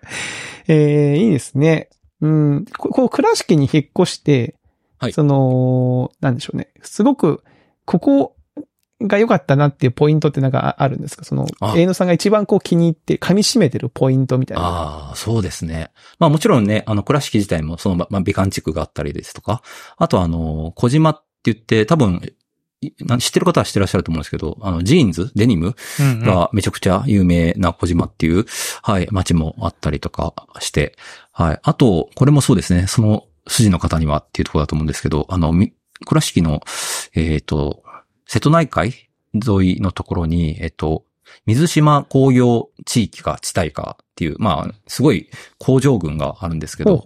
[LAUGHS] えー、いいですね。うん。ここう、倉敷に引っ越して、はいその、なんでしょうね。すごく、ここが良かったなっていうポイントってなんかああるんですか？そのあ、営野さんが一番こう気に入って、噛み締めてるポイントみたいな。ああ、そうですね。まあもちろんね、あの、倉敷自体もその、まあ、美観地区があったりですとか、あとあの、児島って言って、多分、知ってる方は知ってらっしゃると思うんですけど、あの、ジーンズ、デニム？うんうん。がめちゃくちゃ有名な児島っていう、はい、街もあったりとかして、はい。あと、これもそうですね、その筋の方にはっていうところだと思うんですけど、あの、み倉敷の、えっ、と、瀬戸内海？沿いのところに、えっ、と、水島工業地域か地帯かっていう、まあ、すごい工場群があるんですけど、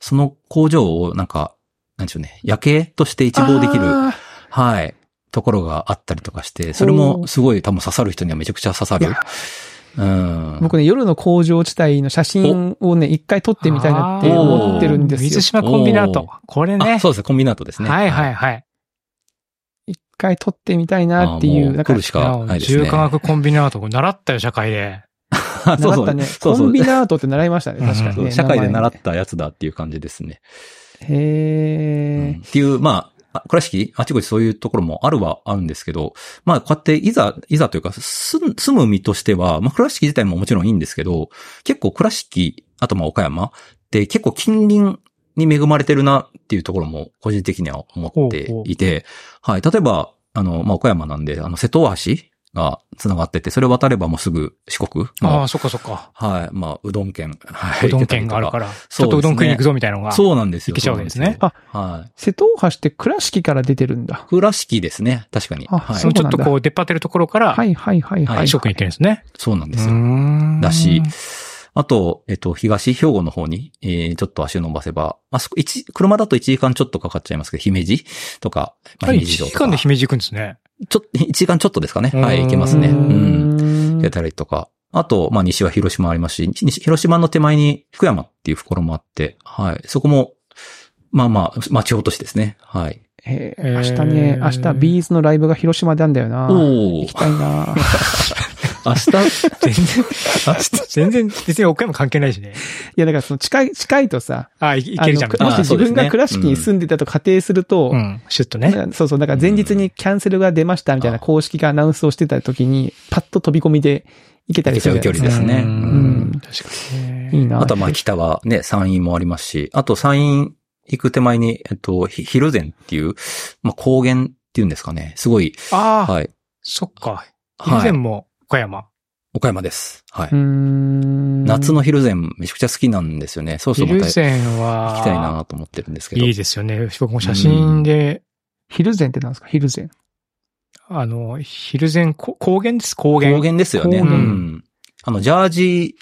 その工場をなんか、なんでしょうね、夜景として一望できる、あはい。ところがあったりとかして、それもすごい多分刺さる人にはめちゃくちゃ刺さる。うん。ー僕ね、夜の工場地帯の写真をね、一回撮ってみたいなって思ってるんですよ水。島コンビナート。これねあ。そうですね、コンビナートですね。はいはいはい。一回撮ってみたいなっていう、あーもうなんかしかないですね。重化学コンビナート、習ったよ、社会で。あ [LAUGHS] そうそう習ったね。コンビナートって習いましたね、う [LAUGHS] ん確かに社会で習っ名たやつだっていう感じですね。へーうんっていう、まあ、あ倉敷、あちこちそういうところもあるはあるんですけど、まあ、こうやっていざ、いざというか、住む住む身としては、まあ、倉敷自体ももちろんいいんですけど、結構倉敷、あとまあ、岡山って結構近隣に恵まれてるなっていうところも個人的には思っていて、はい。例えば、あの、まあ、岡山なんで、あの、瀬戸大橋が繋がってて、それ渡ればもうすぐ四国のああ、そっかそっか。はい。まあ、うどん県。はい。うどん県があるから、ねょっとうどん食いに行くぞみたいなのが。そうなんですよ。行けちゃうわけですねそうなんですよはい。瀬戸大橋って倉敷から出てるんだ。倉敷ですね。確かに。あはいそ。のちょっとこう出っ張ってるところから、はいはいはいはい。はい四国に行ってるんですね。そうなんですよ。んだし、あと、えっと、東兵庫の方に、えー、ちょっと足を伸ばせば、あそこ、一、車だと1時間ちょっとかかっちゃいますけど、姫路とか、まあ、はい、1姫路城とか。時間で姫路行くんですね。ちょっと、1時間ちょっとですかね。うんはい、行けますね。ううん。んやったりとか。あと、まあ、西は広島ありますし、西広島の手前に福山っていうところもあって、はい。そこも、まあまあ、町落としですね。はい。え明日ね、明日ビーズのライブが広島であんだよな。お行ーきたいな明日、全然、全然、別に岡山関係ないしね。いや、だからその近い、近いとさ、ああ、いいけるじゃん、もし自分が倉敷に住んでたと仮定すると、うん、シュッとね。そうそう、だから前日にキャンセルが出ましたみたいなあ公式がアナウンスをしてた時に、パッと飛び込みで行けたりするじゃないですか。行けちゃう距離ですねうんうん確かにね。いいなあとはまあ北はね、山陰もありますし、あと山陰行く手前に、えっと、ひ蒜山っていう、まあ高原っていうんですかね。すごい、ああ、はい。そっか。以はい。前も岡山。岡山です。はい。ん。夏の蒜山めちゃくちゃ好きなんですよね。そうそうま蒜た行きたいなと思ってるんですけど。いいですよね。僕も写真で、ヒルゼンってなんですか？ヒルゼン。あの、蒜山、こ高原です、高原。高原ですよね。うん。あの、ジャージ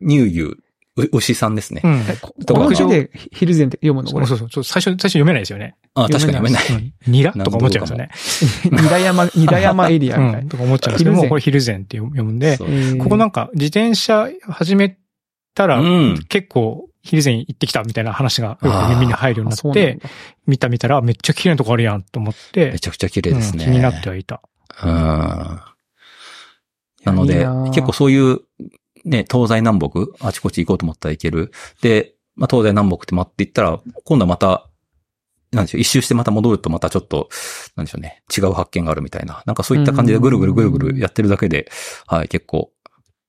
乳牛、う牛さんですね。うん。えここの字でヒルゼンって読むの？これ。そうそう最初、最初読めないですよね。あ、確かに読めない。うん。ニラ？とか思っちゃいますよね。[LAUGHS] ニラ山、ニラ山エリアみたいうん。な。とか思っちゃうんですけども、これヒルゼンって読むんで、ここなんか自転車始めたら、うん。結構ヒルゼン行ってきたみたいな話が耳に入るようになって、見た見たらめっちゃ綺麗なとこあるやんと思ってめ、ちゃくちゃ綺麗ですね。うん気になってはいた。うん。なので結構そういう、ね、東西南北、あちこち行こうと思ったら行ける。で、まあ、東西南北って待っていったら、今度はまた、なんでしょう、一周してまた戻るとまたちょっと、なんでしょうね、違う発見があるみたいな。なんかそういった感じでぐるぐるぐるぐるやってるだけで、はい、結構、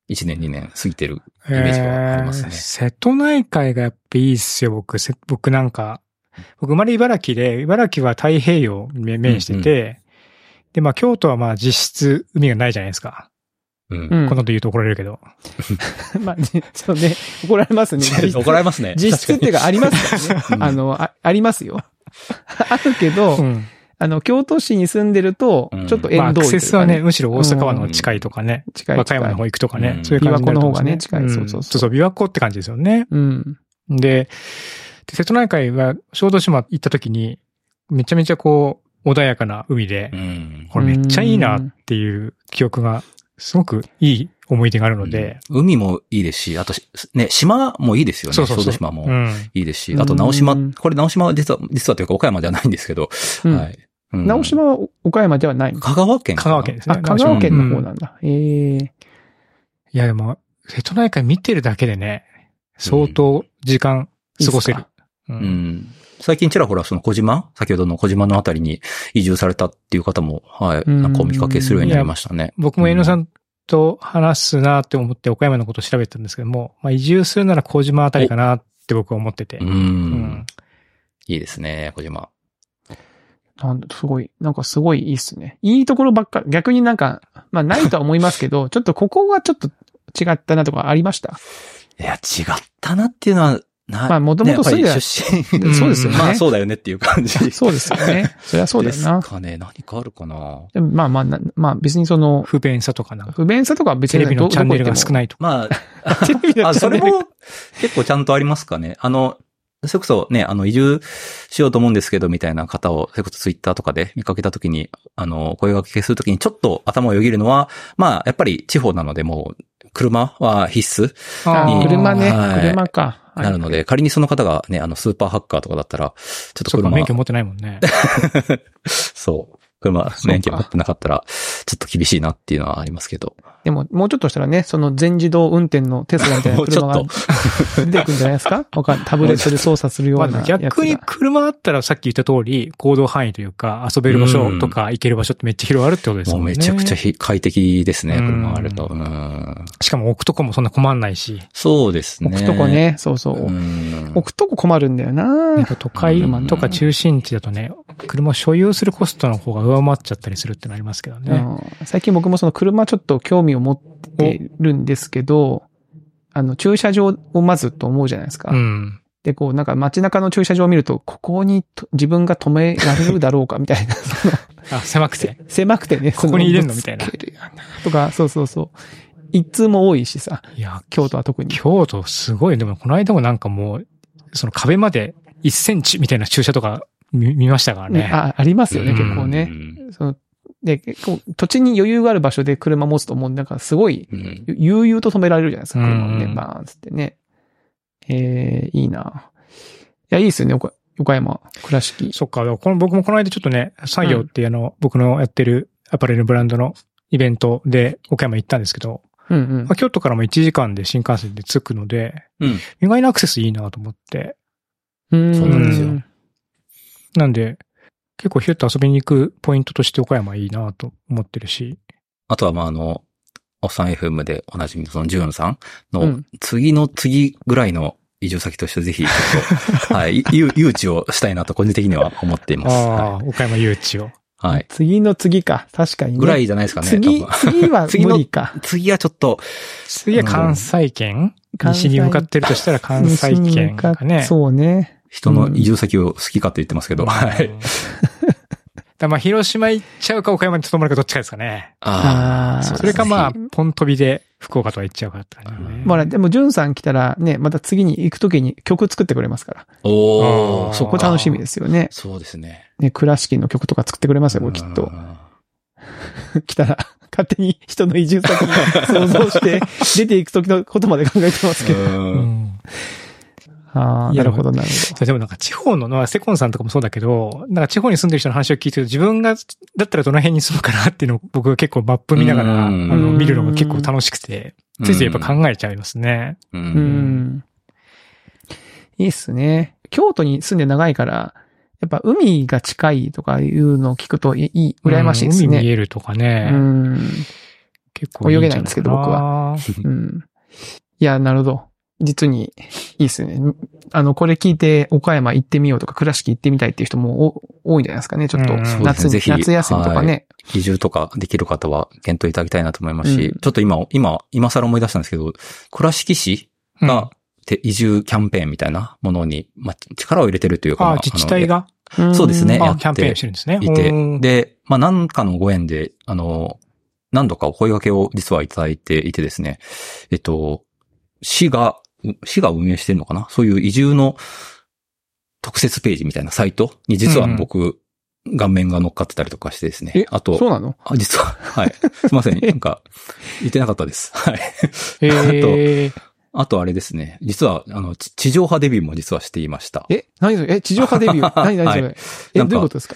1年2年過ぎてるイメージがありますねえー。瀬戸内海がやっぱいいっすよ、僕。せ僕なんか、僕生まれ茨城で、茨城は太平洋に面してて、で、まあ京都はまあ実質海がないじゃないですか。うん。うんこんなこと言うと怒られるけど。[LAUGHS] まあ、ねそうね、怒られますね。[LAUGHS] 怒られますね。実質っていうかありますからね。あの、あありますよ。あるけど、うん。あの、京都市に住んでるとうん、ちょっとまあアク縁遠いというかね、セスはね、むしろ大阪湾の近いとかね、近い和歌山の方行くとかね、うんそういう感じになると思うんです琵琶湖の方がね近いそうそうそうんそうそう、琵琶湖って感じですよね。うん。で、で瀬戸内海は小豆島行った時に、めちゃめちゃこう、穏やかな海でう、ん。これめっちゃいいなっていう記憶が、すごくいい思い出があるので、海もいいですし、あと、ね、島もいいですよね。そうそうそう。小豆島もうん。いいですし、うんあと直島、これ直島は実は、実はというか岡山ではないんですけど、うんはい。うん直島は岡山ではないの？香川県香川県ですね。あ、香川県の方うんなんだ。ええいやでも、瀬戸内海見てるだけでね、相当時間過ごせる。ううんん。最近ちらほらその小島先ほどの小島のあたりに移住されたっていう方も、はい、うんなんかお見かけするようになりましたね。僕も江野さんと話すなって思って岡山のことを調べてたんですけども、まあ移住するなら小島あたりかなって僕は思ってて。うん。うんいいですね、小島。なんだ、すごい、なんかすごいいいっすね。いいところばっか、逆になんか、まあないとは思いますけど、[LAUGHS] ちょっとここはちょっと違ったなとかありました？いや、違ったなっていうのは、な、まあもともと住んでたねそうですよね。まあそうだよねっていう感じ。[LAUGHS] そうですよね。そりゃそうだよなです。かね。何かあるかな。でもまあまあな、まあ別にその、不便さとかな不便さとかは別テにレビのチャンネルが少い。ないとか。まあ、[LAUGHS] テレビのあ、チャンネルそれも結構ちゃんとありますかね。あの、それこそね、あの、移住しようと思うんですけど、みたいな方を、それこそツイッターとかで見かけたときに、あの、声掛けするときにちょっと頭をよぎるのは、まあ、やっぱり地方なので、もう、車は必須あに車ね、はい車か。なるので、仮にその方がね、あの、スーパーハッカーとかだったら、ちょっと車、免許持ってないもんね。[LAUGHS] そう。車、免許持ってなかったら、ちょっと厳しいなっていうのはありますけど。でも、もうちょっとしたらね、その全自動運転のテスラみたいな [LAUGHS] 車が出てくるんじゃないですか？[LAUGHS] わかんタブレットで操作するようまあなやつが。逆に車あったらさっき言った通り、行動範囲というか、遊べる場所とか行ける場所ってめっちゃ広がるってことですもね。もうんめちゃくちゃひ快適ですね、うん車あると。うんしかも置くとこもそんな困んないし、そうですね。置くとこね、そうそう。うん。置くとこ困るんだよやなっぱ都会とか中心地だとね、車を所有するコストの方が上回っちゃったりするってのありますけどね。うん最近僕もその車ちょっと興味を持ってるんですけど、あの、駐車場をまずと思うじゃないですか。うん。で、こう、なんか街中の駐車場を見ると、ここにと自分が止められるだろうかみたいな、[LAUGHS] あ、狭くて？狭くてね、ここに入れんの？みたいなとか、そうそうそう。一通も多いしさ、いや、京都は特に。京都すごい。でもこの間もなんかもう、その壁まで1センチみたいな駐車とか見見ましたからね。あ、ありますよね、うん結構ね。うんそので、結構土地に余裕がある場所で車持つともうなんかすごい、うん悠々と止められるじゃないですか、車をね、うんバーンつってね。えー、いいな。いや、いいですよね、岡岡山、倉敷。そっか、この僕もこの間ちょっとね、作業っていうあの、僕のやってるアパレルブランドのイベントで岡山行ったんですけど、うんうんまあ、。京都からも1時間で新幹線で着くので、うん。意外なアクセスいいなと思って、うんそうなんですよなんで、結構ヒュッと遊びに行くポイントとして岡山いいなと思ってるし、あとは、まあ、あの、おっさん FM でおなじみのそのジューンさんのうん次の次ぐらいの移住先としてぜひ、ちょっと、[LAUGHS] はい、誘誘致をしたいなと個人的には思っています。あはあ、岡山誘致を。い。はい。次の次か。確かにね。ぐらいじゃないですかね。次次は [LAUGHS] 次の無理か。次はちょっと、次は関西圏、西に向かってるとしたら関西圏かね。そうね。人の移住先を好きかって言ってますけど、はい。うん。だまあ、広島行っちゃうか岡山に留まるかどっちかですかね。あーああ、それかまあ、ポン飛びで福岡とか行っちゃうかって感じだね。まあ、でも、ジュンさん来たらね、また次に行くときに曲作ってくれますから。おー、あーそここ楽しみですよね。そうですね。ね、倉敷の曲とか作ってくれますよ、これきっとう。ん [LAUGHS] 来たら、勝手に人の移住先想像して、[LAUGHS] 出ていくときのことまで考えてますけど。[LAUGHS] ああ、なるほど、なるほそうでもなんか地方の、まあセコンさんとかもそうだけど、なんか地方に住んでる人の話を聞いてると自分が、だったらどの辺に住むかなっていうのを僕は結構マップ見ながら、あうんの、見るのが結構楽しくて、ついついやっぱ考えちゃいますね。う。ど。うんん。いいっすね。京都に住んで長いから、やっぱ海が近いとかいうのを聞くといい、羨ましいですうん海見ね。えるとかね。うん。結構いいんじゃ泳げないんですけど僕は。[LAUGHS] うん。いや、なるほど。実に、いいっすね。あの、これ聞いて岡山行ってみようとか、倉敷行ってみたいっていう人もお多いんじゃないですかね。ちょっとうん夏に、そうですね。夏休みとかね。移住とかできる方は検討いただきたいなと思います。し、うん。ちょっと今、今、今更思い出したんですけど、倉敷市うん。移住キャンペーンみたいなものに、まあ、力を入れてるというか、まああ、自治体が、そうですね。やってあキャンペーンしてるんですね。いうん。て、で、まあ、何かのご縁で、あの、何度かお声掛けを実はいただいていてですね、えっと、市が、う市が運営してるのかな？そういう移住の特設ページみたいなサイト？に実はうん僕、顔面が乗っかってたりとかしてですね。えあと、そうなの？あ、実は、はい。すいません。[LAUGHS] なんか、言ってなかったです。はい。ええあとあれですね。実は、あの、ち地上波デビューも実はしていました。え、何それ？え、地上波デビュー？[LAUGHS] 何何それ、はいえ、どういうことですか？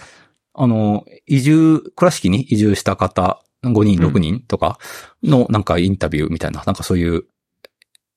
あの、移住、倉敷に移住した方、5人、うん6人とかのなんかインタビューみたいな、なんかそういう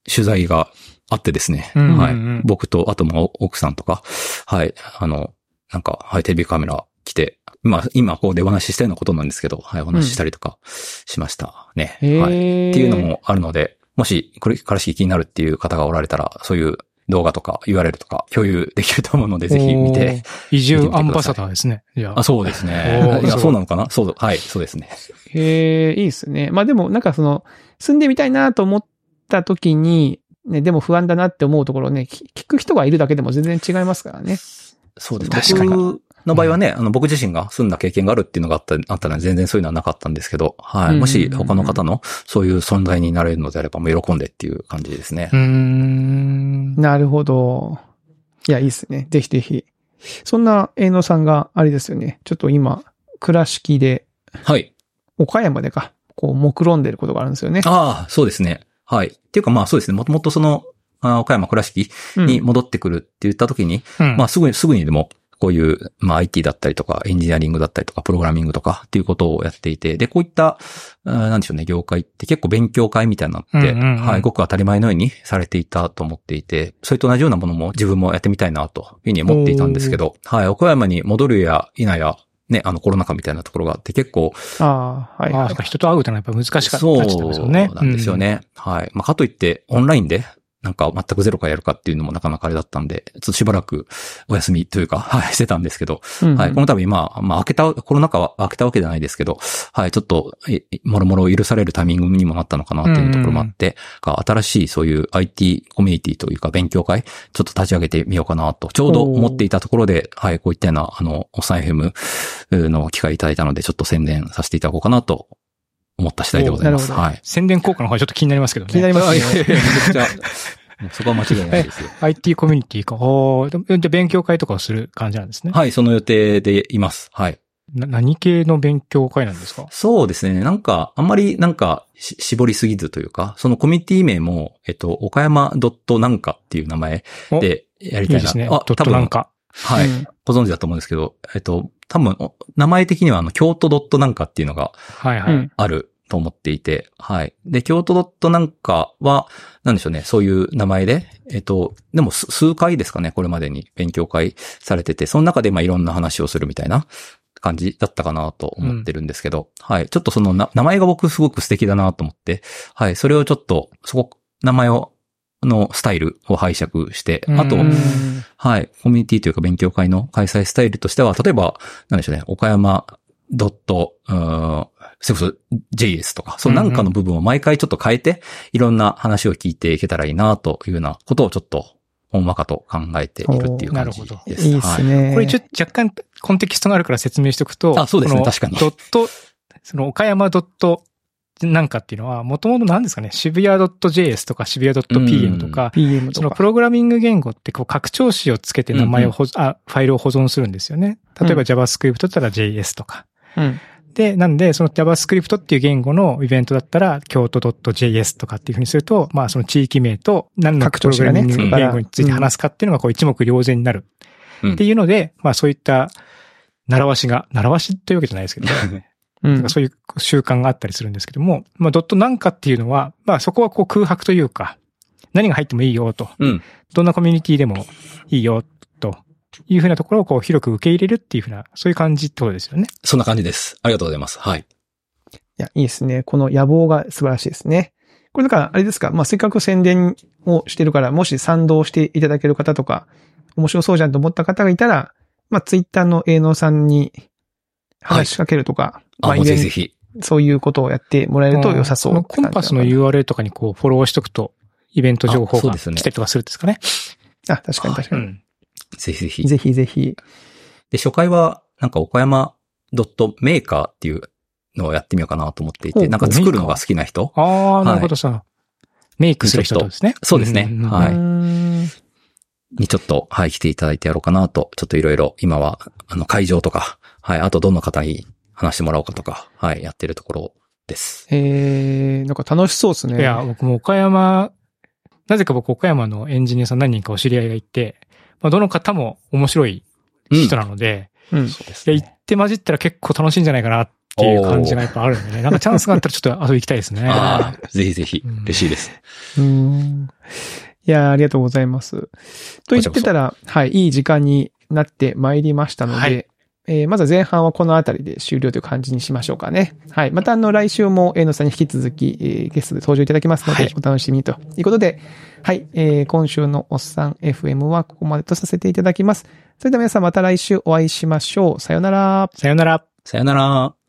取材があってですね。うんはいうんうん。僕と、あとも奥さんとか、はい。あの、なんか、はい、テレビカメラ来て、まあ、今こうでお話ししたようなことなんですけど、はい、お話ししたりとかしましたね。へーはい。っていうのもあるので、もし、これからしき気になるっていう方がおられたら、そういう動画とか URL とか共有できると思うので、ぜひ見て。移住アンバサダーですね。じゃああ、。そうですおね。いや、ーそうそうなのかな？そう、はい、そうですね。へえ、いいですね。まあでも、なんかその、住んでみたいなと思った時に、ね、でも不安だなって思うところをね、聞聞く人がいるだけでも全然違いますからね。そうです。確かに僕の場合はね、あの、僕自身が住んだ経験があるっていうのがあった、あったら全然そういうのはなかったんですけど、はい。うんうんうんもし他の方のそういう存在になれるのであれば、もう喜んでっていう感じですねう。ーん。なるほど。いや、いいですね。ぜひぜひ。そんな、営野さんが、あれですよね。ちょっと今、倉敷で、はい。岡山でか、こう、目論んでることがあるんですよね。ああ、そうですね。はい。っていうかまあそうですね。もともとその、あ岡山倉敷うんに戻ってくるって言った時に、うんまあすぐに、すぐにでも、こういう、まあ IT だったりとか、エンジニアリングだったりとか、プログラミングとかっていうことをやっていて、で、こういった、なんでしょうね、業界って結構勉強会みたいになって、うんうんうんはい、ごく当たり前のようにされていたと思っていて、それと同じようなものも自分もやってみたいなというふうに思っていたんですけど、はい、岡山に戻るや否や、ね、あのコロナ禍みたいなところがあって結構、ああ、はい、あ。人と会うってのはやっぱ難しかったそうですよね。なんですよね。はい。まあ、かといって、オンラインで、なんか全くゼロからやるかっていうのもなかなかあれだったんで、ちょっとしばらくお休みというか、[LAUGHS] はい、してたんですけど、うんはい、この度、まあ、まあ、開けた、コロナ禍は開けたわけじゃないですけど、はい、ちょっと、えもろもろ許されるタイミングにもなったのかなっていうところもあって、が新しいそういう IT コミュニティというか勉強会、ちょっと立ち上げてみようかなと、ちょうど思っていたところで、はい、こういったような、あの、おっさん FM の機会いただいたので、ちょっと宣伝させていただこうかなと思った次第でございます。はい。宣伝効果の方がちょっと気になりますけどね。気になりますね。めちゃくちゃ、[LAUGHS] そこは間違いないですよ。IT コミュニティか。おーでもで勉強会とかをする感じなんですね。はい、その予定でいます。はい。な何系の勉強会なんですか？そうですね。なんか、あんまりなんかし、絞りすぎずというか、そのコミュニティ名も、えっと、岡山ドットなんかっていう名前でやりたいな。いいですね。あ、ドッ多分、トなんか。はい、うんご存知だと思うんですけど、えっと、多分、お名前的にはあの、京都ドットなんかっていうのがはいはい。うんあると思っていて、はい。で、京都ドットなんかは、なんでしょうね、そういう名前で、えっと、でもす数回ですかね、これまでに勉強会されてて、その中でまあいろんな話をするみたいな感じだったかなと思ってるんですけど、はい。ちょっとそのな名前が僕すごく素敵だなと思って、はい。それをちょっと、そこ、名前を、のスタイルを拝借して、あと、ううんんはい。コミュニティというか勉強会の開催スタイルとしては、例えば、なんでしょうね、岡山ドット、それこそ JS とか、そのなんかの部分を毎回ちょっと変えて、いろんな話を聞いていけたらいいな、というようなことをちょっと、ほんわかと考えているっていう感じおーなるほです。いいですね。これ一応若干コンテキストがあるから説明しておくと。あそうですね確かにドット、その岡山ドットなんかっていうのは、もともと何ですかね、渋谷 .js とか渋谷 .pm とか、PM とか。そのプログラミング言語ってこう拡張子をつけて名前を保、あ、ファイルを保存するんですよね。例えばうん JavaScript だったら JS とか。うん。で、なんで、その JavaScript っていう言語のイベントだったら、京都 .js とかっていうふうにすると、まあその地域名と何のプログラミング拡張子がね言語について話すかっていうのがこう一目瞭然になるうんっていうので、まあそういった習わしが、習わしというわけじゃないですけど、[LAUGHS] うん。そういう習慣があったりするんですけども、まあドットなんかっていうのは、まあそこはこう空白というか、何が入ってもいいよと。うん。どんなコミュニティでもいいよというふうなところをこう広く受け入れるっていうふうな、そういう感じってことですよね。そんな感じです。ありがとうございます。はい。いや、いいですね。この野望が素晴らしいですね。これだから、あれですか、まあ、せっかく宣伝をしてるから、もし賛同していただける方とか、面白そうじゃんと思った方がいたら、まあ、ツイッターの営農さんに話しかけるとか、あ、まあ、もうぜひぜひ。そういうことをやってもらえると良さそうこのって感じなかな。コンパスの URL とかにこうフォローしとくと、イベント情報があそうですね来たりとかするんですかね。あ、確かに確かに。うん。ぜひぜひ。ぜひぜひ。で、初回は、なんか岡山ドットメーカーっていうのをやってみようかなと思っていて、なんか作るのが好きな人？ああ、なるほどさ。メイクする人ですね。そうですねはいにちょっと、はい、来ていただいてやろうかなと、ちょっといろいろ今は、あの、会場とか、はい、あとどんな方に話してもらおうかとか、はい、やってるところです。えー、なんか楽しそうですね。いや、僕も岡山、なぜか僕岡山のエンジニアさん何人かお知り合いがいて、まあ、どの方も面白い人なので、うん。そうですいや、行って混じったら結構楽しいんじゃないかなっていう感じがやっぱあるんでね。なんかチャンスがあったらちょっと遊び行きたいですね。ああ、ぜひぜひうん、嬉しいです。うーん。いやーありがとうございます。と言ってたら、はい、いい時間になってまいりましたので、はいえーまずは前半はこのあたりで終了という感じにしましょうかね。はい。またあの来週も、えーのさんに引き続き、えーゲストで登場いただきますので、はいお楽しみにということで、はい。えー今週のおっさん FM はここまでとさせていただきます。それでは皆さんまた来週お会いしましょう。さようなら。さよなら。さよなら。